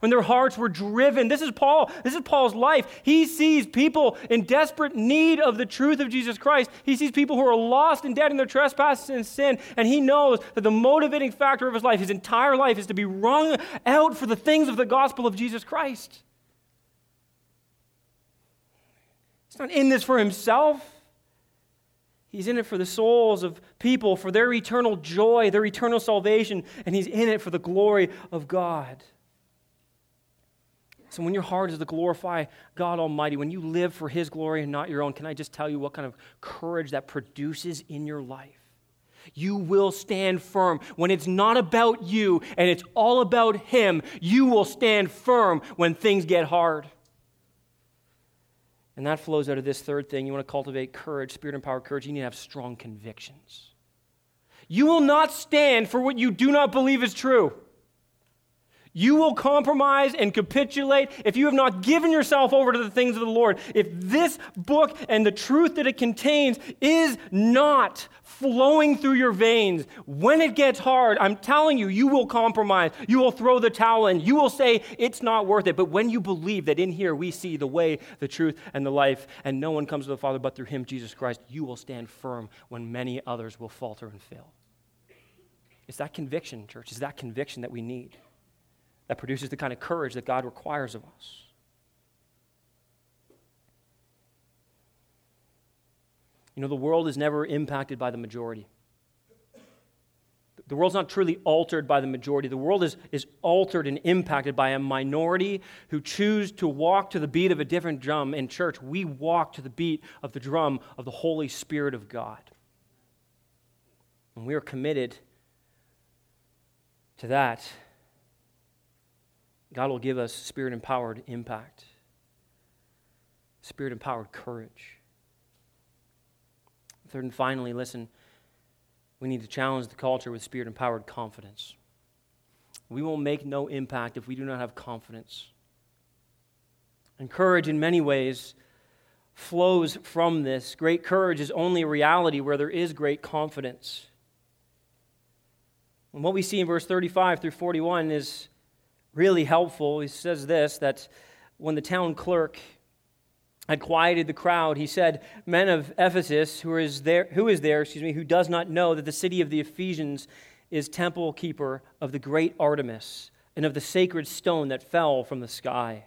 [SPEAKER 1] When their hearts were driven, this is Paul, this is Paul's life. He sees people in desperate need of the truth of Jesus Christ. He sees people who are lost and dead in their trespasses and sin, and he knows that the motivating factor of his life, his entire life, is to be wrung out for the things of the gospel of Jesus Christ. He's not in this for himself. He's in it for the souls of people, for their eternal joy, their eternal salvation, and he's in it for the glory of God. So, when your heart is to glorify God Almighty, when you live for His glory and not your own, can I just tell you what kind of courage that produces in your life? You will stand firm. When it's not about you and it's all about Him, you will stand firm when things get hard. And that flows out of this third thing. You want to cultivate courage, spirit empowered courage. You need to have strong convictions. You will not stand for what you do not believe is true. You will compromise and capitulate if you have not given yourself over to the things of the Lord. If this book and the truth that it contains is not flowing through your veins, when it gets hard, I'm telling you, you will compromise. You will throw the towel in. You will say, it's not worth it. But when you believe that in here we see the way, the truth, and the life, and no one comes to the Father but through Him, Jesus Christ, you will stand firm when many others will falter and fail. It's that conviction, church. It's that conviction that we need that produces the kind of courage that God requires of us. You know, the world is never impacted by the majority. The world's not truly altered by the majority. The world is, is altered and impacted by a minority who choose to walk to the beat of a different drum. In church, we walk to the beat of the drum of the Holy Spirit of God. And we are committed to that God will give us spirit empowered impact, spirit empowered courage. Third and finally, listen, we need to challenge the culture with spirit empowered confidence. We will make no impact if we do not have confidence. And courage, in many ways, flows from this. Great courage is only a reality where there is great confidence. And what we see in verse 35 through 41 is really helpful. He says this that when the town clerk had quieted the crowd, he said, Men of Ephesus, who is there, who is there, excuse me, who does not know that the city of the Ephesians is temple keeper of the great Artemis and of the sacred stone that fell from the sky.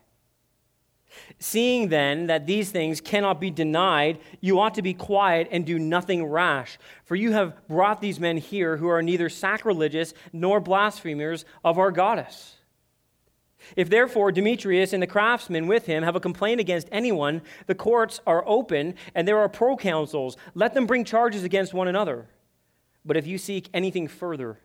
[SPEAKER 1] Seeing then that these things cannot be denied, you ought to be quiet and do nothing rash. For you have brought these men here who are neither sacrilegious nor blasphemers of our goddess. If therefore Demetrius and the craftsmen with him have a complaint against anyone, the courts are open and there are proconsuls. Let them bring charges against one another. But if you seek anything further,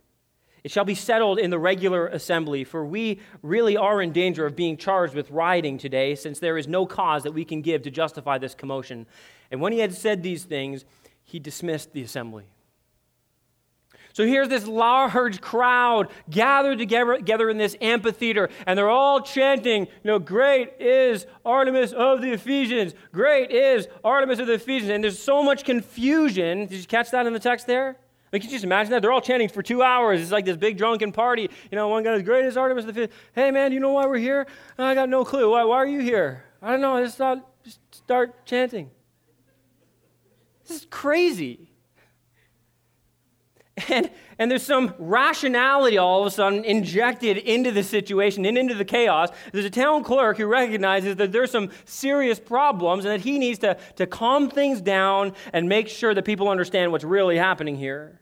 [SPEAKER 1] it shall be settled in the regular assembly, for we really are in danger of being charged with rioting today, since there is no cause that we can give to justify this commotion. And when he had said these things, he dismissed the assembly. So here's this large crowd gathered together in this amphitheater, and they're all chanting, you know, great is Artemis of the Ephesians. Great is Artemis of the Ephesians. And there's so much confusion. Did you catch that in the text there? Like, can you just imagine that? They're all chanting for two hours. It's like this big drunken party. You know, one guy is great as Artemis of the Ephesians. Hey, man, you know why we're here? I got no clue. Why, why are you here? I don't know. I just thought, just start chanting. This is crazy. And, and there's some rationality all of a sudden injected into the situation and into the chaos. There's a town clerk who recognizes that there's some serious problems and that he needs to, to calm things down and make sure that people understand what's really happening here.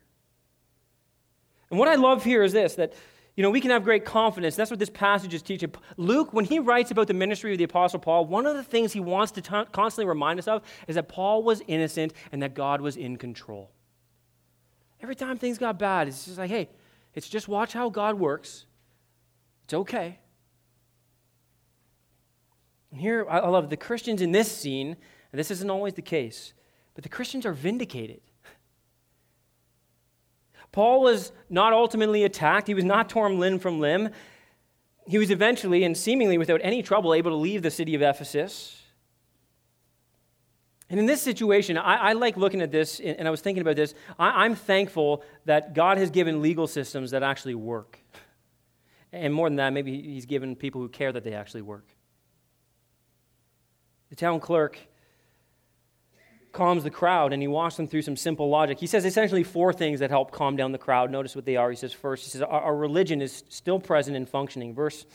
[SPEAKER 1] And what I love here is this that you know, we can have great confidence. That's what this passage is teaching. Luke, when he writes about the ministry of the Apostle Paul, one of the things he wants to t- constantly remind us of is that Paul was innocent and that God was in control. Every time things got bad, it's just like, hey, it's just watch how God works. It's okay. And here, I love the Christians in this scene, and this isn't always the case, but the Christians are vindicated. Paul was not ultimately attacked, he was not torn limb from limb. He was eventually, and seemingly without any trouble, able to leave the city of Ephesus. And in this situation, I, I like looking at this, and I was thinking about this. I, I'm thankful that God has given legal systems that actually work. And more than that, maybe He's given people who care that they actually work. The town clerk calms the crowd and he walks them through some simple logic. He says essentially four things that help calm down the crowd. Notice what they are. He says, first, he says, Our, our religion is still present and functioning. Verse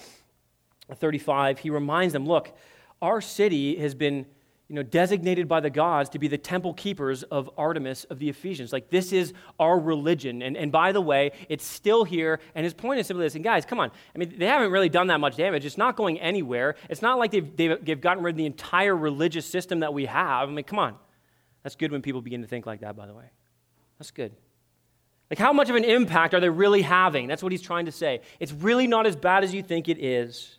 [SPEAKER 1] 35, he reminds them, Look, our city has been you know, designated by the gods to be the temple keepers of Artemis of the Ephesians. Like, this is our religion. And, and by the way, it's still here. And his point is simply this. And guys, come on. I mean, they haven't really done that much damage. It's not going anywhere. It's not like they've, they've, they've gotten rid of the entire religious system that we have. I mean, come on. That's good when people begin to think like that, by the way. That's good. Like, how much of an impact are they really having? That's what he's trying to say. It's really not as bad as you think it is.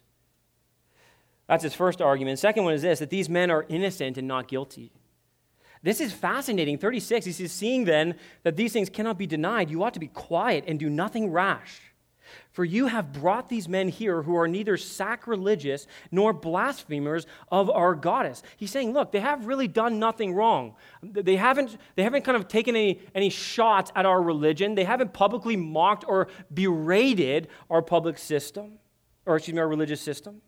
[SPEAKER 1] That's his first argument. Second one is this that these men are innocent and not guilty. This is fascinating. 36, he says, Seeing then that these things cannot be denied, you ought to be quiet and do nothing rash. For you have brought these men here who are neither sacrilegious nor blasphemers of our goddess. He's saying, look, they have really done nothing wrong. They haven't, they haven't kind of taken any, any shots at our religion. They haven't publicly mocked or berated our public system, or excuse me, our religious system.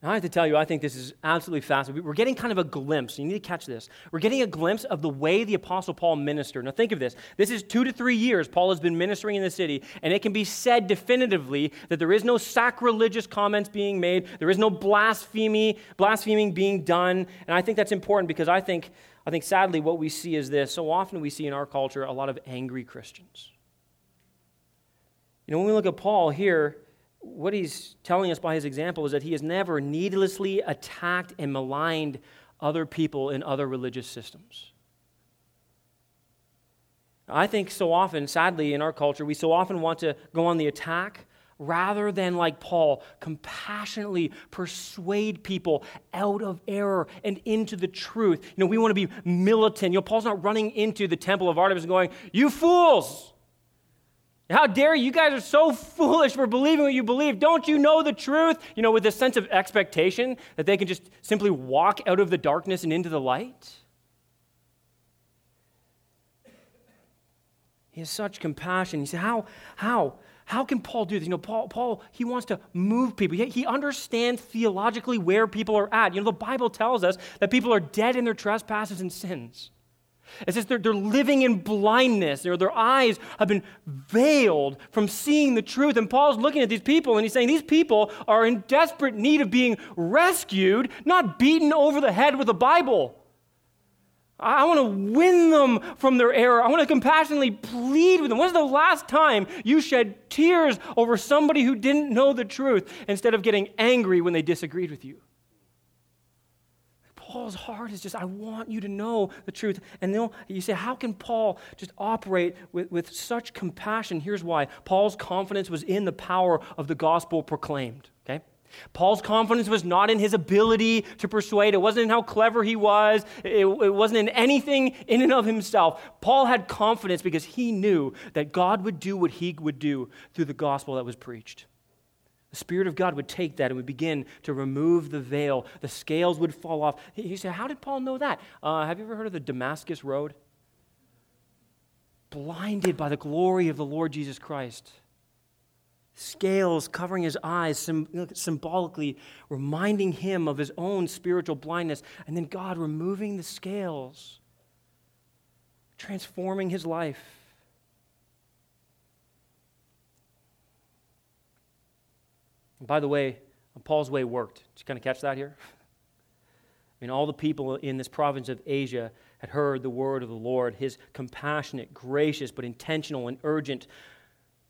[SPEAKER 1] Now, I have to tell you, I think this is absolutely fascinating. We're getting kind of a glimpse. You need to catch this. We're getting a glimpse of the way the Apostle Paul ministered. Now, think of this. This is two to three years Paul has been ministering in the city, and it can be said definitively that there is no sacrilegious comments being made, there is no blasphemy, blaspheming being done. And I think that's important because I think, I think sadly, what we see is this. So often we see in our culture a lot of angry Christians. You know, when we look at Paul here, what he's telling us by his example is that he has never needlessly attacked and maligned other people in other religious systems. I think so often, sadly, in our culture, we so often want to go on the attack rather than, like Paul, compassionately persuade people out of error and into the truth. You know, we want to be militant. You know, Paul's not running into the temple of Artemis and going, You fools! How dare you? You guys are so foolish for believing what you believe. Don't you know the truth? You know, with this sense of expectation that they can just simply walk out of the darkness and into the light. He has such compassion. He said, How? How? How can Paul do this? You know, Paul, Paul, he wants to move people. He understands theologically where people are at. You know, the Bible tells us that people are dead in their trespasses and sins. It says they're, they're living in blindness. Their, their eyes have been veiled from seeing the truth. And Paul's looking at these people and he's saying these people are in desperate need of being rescued, not beaten over the head with a Bible. I want to win them from their error. I want to compassionately plead with them. When's the last time you shed tears over somebody who didn't know the truth instead of getting angry when they disagreed with you? Paul's heart is just, I want you to know the truth. And then you say, how can Paul just operate with, with such compassion? Here's why Paul's confidence was in the power of the gospel proclaimed. Okay? Paul's confidence was not in his ability to persuade. It wasn't in how clever he was. It, it, wasn't in anything in and of himself. Paul had confidence because he knew that God would do what he would do through the gospel that was preached. The Spirit of God would take that and would begin to remove the veil. The scales would fall off. He said, How did Paul know that? Uh, have you ever heard of the Damascus Road? Blinded by the glory of the Lord Jesus Christ. Scales covering his eyes, symbolically reminding him of his own spiritual blindness. And then God removing the scales, transforming his life. And by the way, Paul's way worked. Did you kind of catch that here? I mean, all the people in this province of Asia had heard the word of the Lord, his compassionate, gracious, but intentional and urgent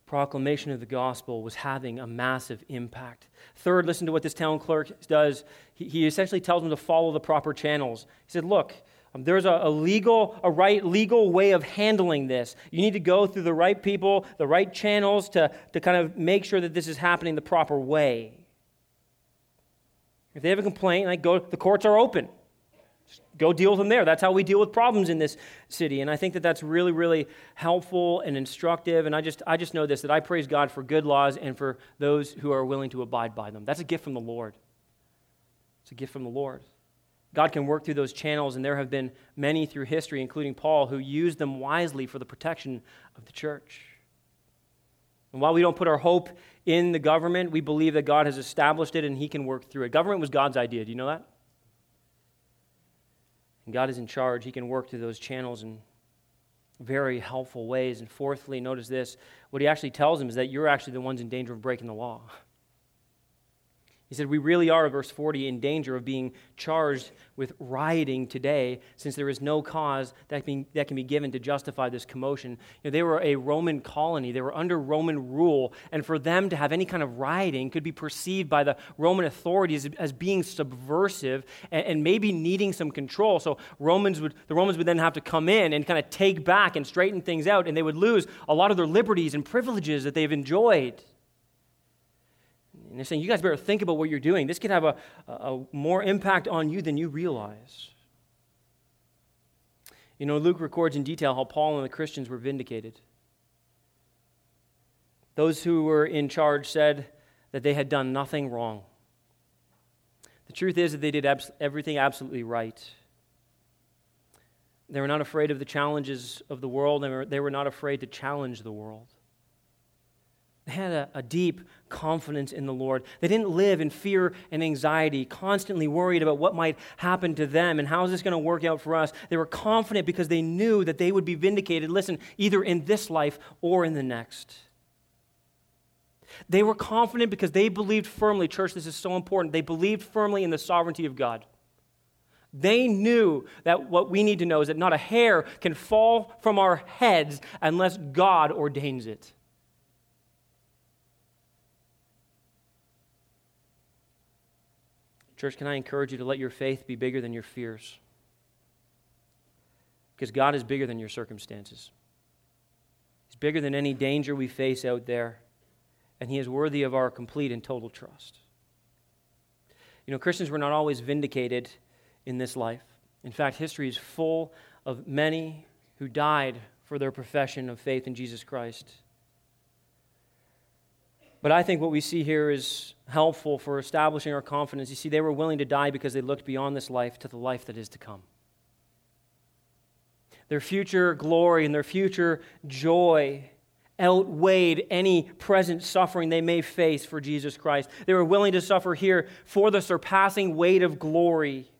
[SPEAKER 1] proclamation of the gospel was having a massive impact. Third, listen to what this town clerk does. He, he essentially tells them to follow the proper channels. He said, Look, Um, there's a, a, legal, a right legal way of handling this. You need to go through the right people, the right channels to, to kind of make sure that this is happening the proper way. If they have a complaint, like go, the courts are open. Just go deal with them there. That's how we deal with problems in this city. And I think that that's really, really helpful and instructive. And I just, I just know this that I praise God for good laws and for those who are willing to abide by them. That's a gift from the Lord. It's a gift from the Lord. God can work through those channels, and there have been many through history, including Paul, who used them wisely for the protection of the church. And while we don't put our hope in the government, we believe that God has established it and He can work through it. Government was God's idea. Do you know that? And God is in charge. He can work through those channels in very helpful ways. And fourthly, notice this what He actually tells them is that you're actually the ones in danger of breaking the law. He said, We really are, verse 40, in danger of being charged with rioting today, since there is no cause that can, that can be given to justify this commotion. You know, they were a Roman colony, they were under Roman rule, and for them to have any kind of rioting could be perceived by the Roman authorities as being subversive and, and maybe needing some control. So Romans would, the Romans would then have to come in and kind of take back and straighten things out, and they would lose a lot of their liberties and privileges that they've enjoyed. And they're saying, you guys better think about what you're doing. This could have a, a more impact on you than you realize. You know, Luke records in detail how Paul and the Christians were vindicated. Those who were in charge said that they had done nothing wrong. The truth is that they did abs- everything absolutely right. They were not afraid of the challenges of the world, were, they were not afraid to challenge the world. They had a, a, deep confidence in the Lord. They didn't live in fear and anxiety, constantly worried about what might happen to them and how is this going to work out for us. They were confident because they knew that they would be vindicated, listen, either in this life or in the next. They were confident because they believed firmly, church, this is so important. They believed firmly in the sovereignty of God. They knew that what we need to know is that not a hair can fall from our heads unless God ordains it. Church, can I encourage you to let your faith be bigger than your fears? Because God is bigger than your circumstances. He's bigger than any danger we face out there, and He is worthy of our complete and total trust. You know, Christians were not always vindicated in this life. In fact, history is full of many who died for their profession of faith in Jesus Christ. But I think what we see here is helpful for establishing our confidence. You see, they were willing to die because they looked beyond this life to the life that is to come. Their future glory and their future joy outweighed any present suffering they may face for Jesus Christ. They were willing to suffer here for the surpassing weight of glory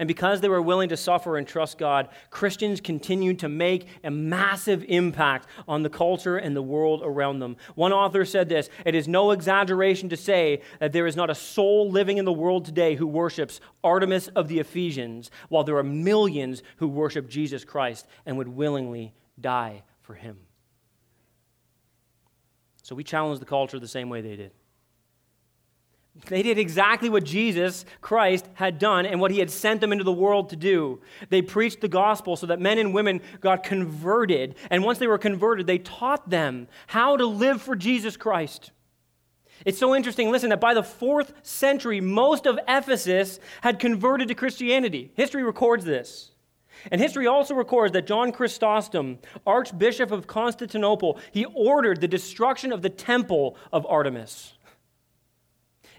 [SPEAKER 1] and because they were willing to suffer and trust God, Christians continued to make a massive impact on the culture and the world around them. One author said this It is no exaggeration to say that there is not a soul living in the world today who worships Artemis of the Ephesians, while there are millions who worship Jesus Christ and would willingly die for him. So we challenge the culture the same way they did. They did exactly what Jesus Christ had done and what he had sent them into the world to do. They preached the gospel so that men and women got converted. And once they were converted, they taught them how to live for Jesus Christ. It's so interesting, listen, that by the fourth century, most of Ephesus had converted to Christianity. History records this. And history also records that John Chrysostom, Archbishop of Constantinople, he ordered the destruction of the temple of Artemis.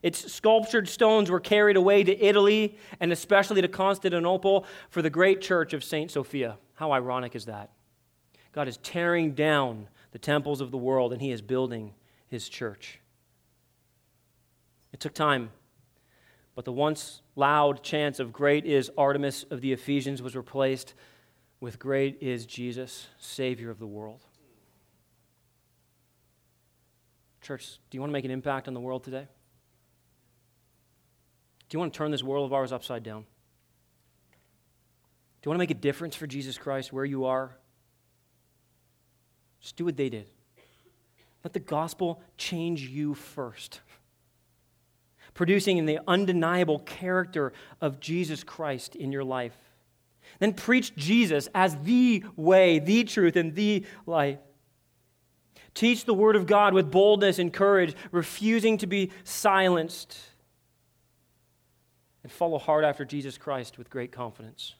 [SPEAKER 1] Its sculptured stones were carried away to Italy and especially to Constantinople for the great church of St. Sophia. How ironic is that? God is tearing down the temples of the world and he is building his church. It took time, but the once loud chants of Great is Artemis of the Ephesians was replaced with Great is Jesus, Savior of the world. Church, do you want to make an impact on the world today? Do you want to turn this world of ours upside down? Do you want to make a difference for Jesus Christ where you are? Just do what they did. Let the gospel change you first, producing in the undeniable character of Jesus Christ in your life. Then preach Jesus as the way, the truth, and the life. Teach the word of God with boldness and courage, refusing to be silenced. And follow hard after Jesus Christ with great confidence,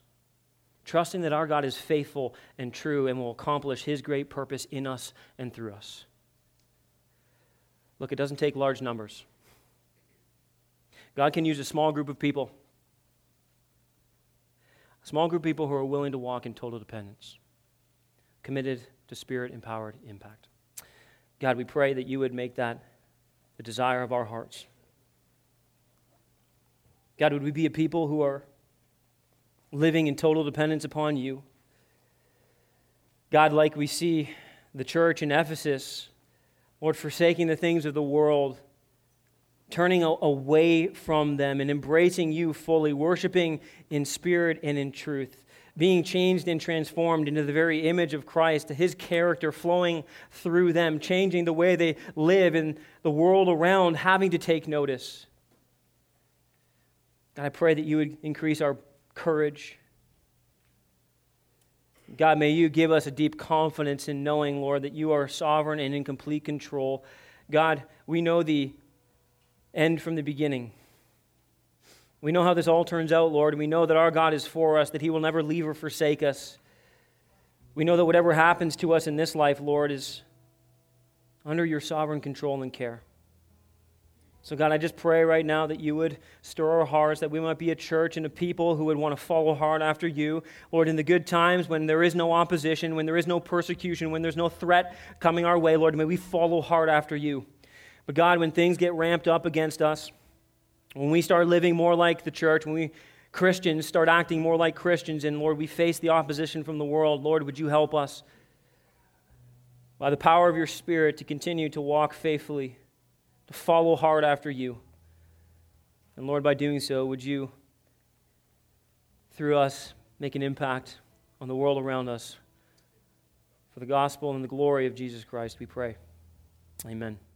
[SPEAKER 1] trusting that our God is faithful and true and will accomplish his great purpose in us and through us. Look, it doesn't take large numbers. God can use a small group of people, a small group of people who are willing to walk in total dependence, committed to spirit empowered impact. God, we pray that you would make that the desire of our hearts. God, would we be a people who are living in total dependence upon you? God, like we see the church in Ephesus, Lord, forsaking the things of the world, turning away from them and embracing you fully, worshiping in spirit and in truth being changed and transformed into the very image of Christ, his character flowing through them, changing the way they live in the world around, having to take notice. God, I pray that you would increase our courage. God, may you give us a deep confidence in knowing, Lord, that you are sovereign and in complete control. God, we know the end from the beginning. We know how this all turns out, Lord, and we know that our God is for us, that He will never leave or forsake us. We know that whatever happens to us in this life, Lord, is under your sovereign control and care. So, God, I just pray right now that you would stir our hearts, that we might be a church and a people who would want to follow hard after you. Lord, in the good times when there is no opposition, when there is no persecution, when there's no threat coming our way, Lord, may we follow hard after you. But, God, when things get ramped up against us, when we start living more like the church, when we Christians start acting more like Christians, and Lord, we face the opposition from the world, Lord, would you help us by the power of your Spirit to continue to walk faithfully, to follow hard after you. And Lord, by doing so, would you, through us, make an impact on the world around us for the gospel and the glory of Jesus Christ, we pray. Amen.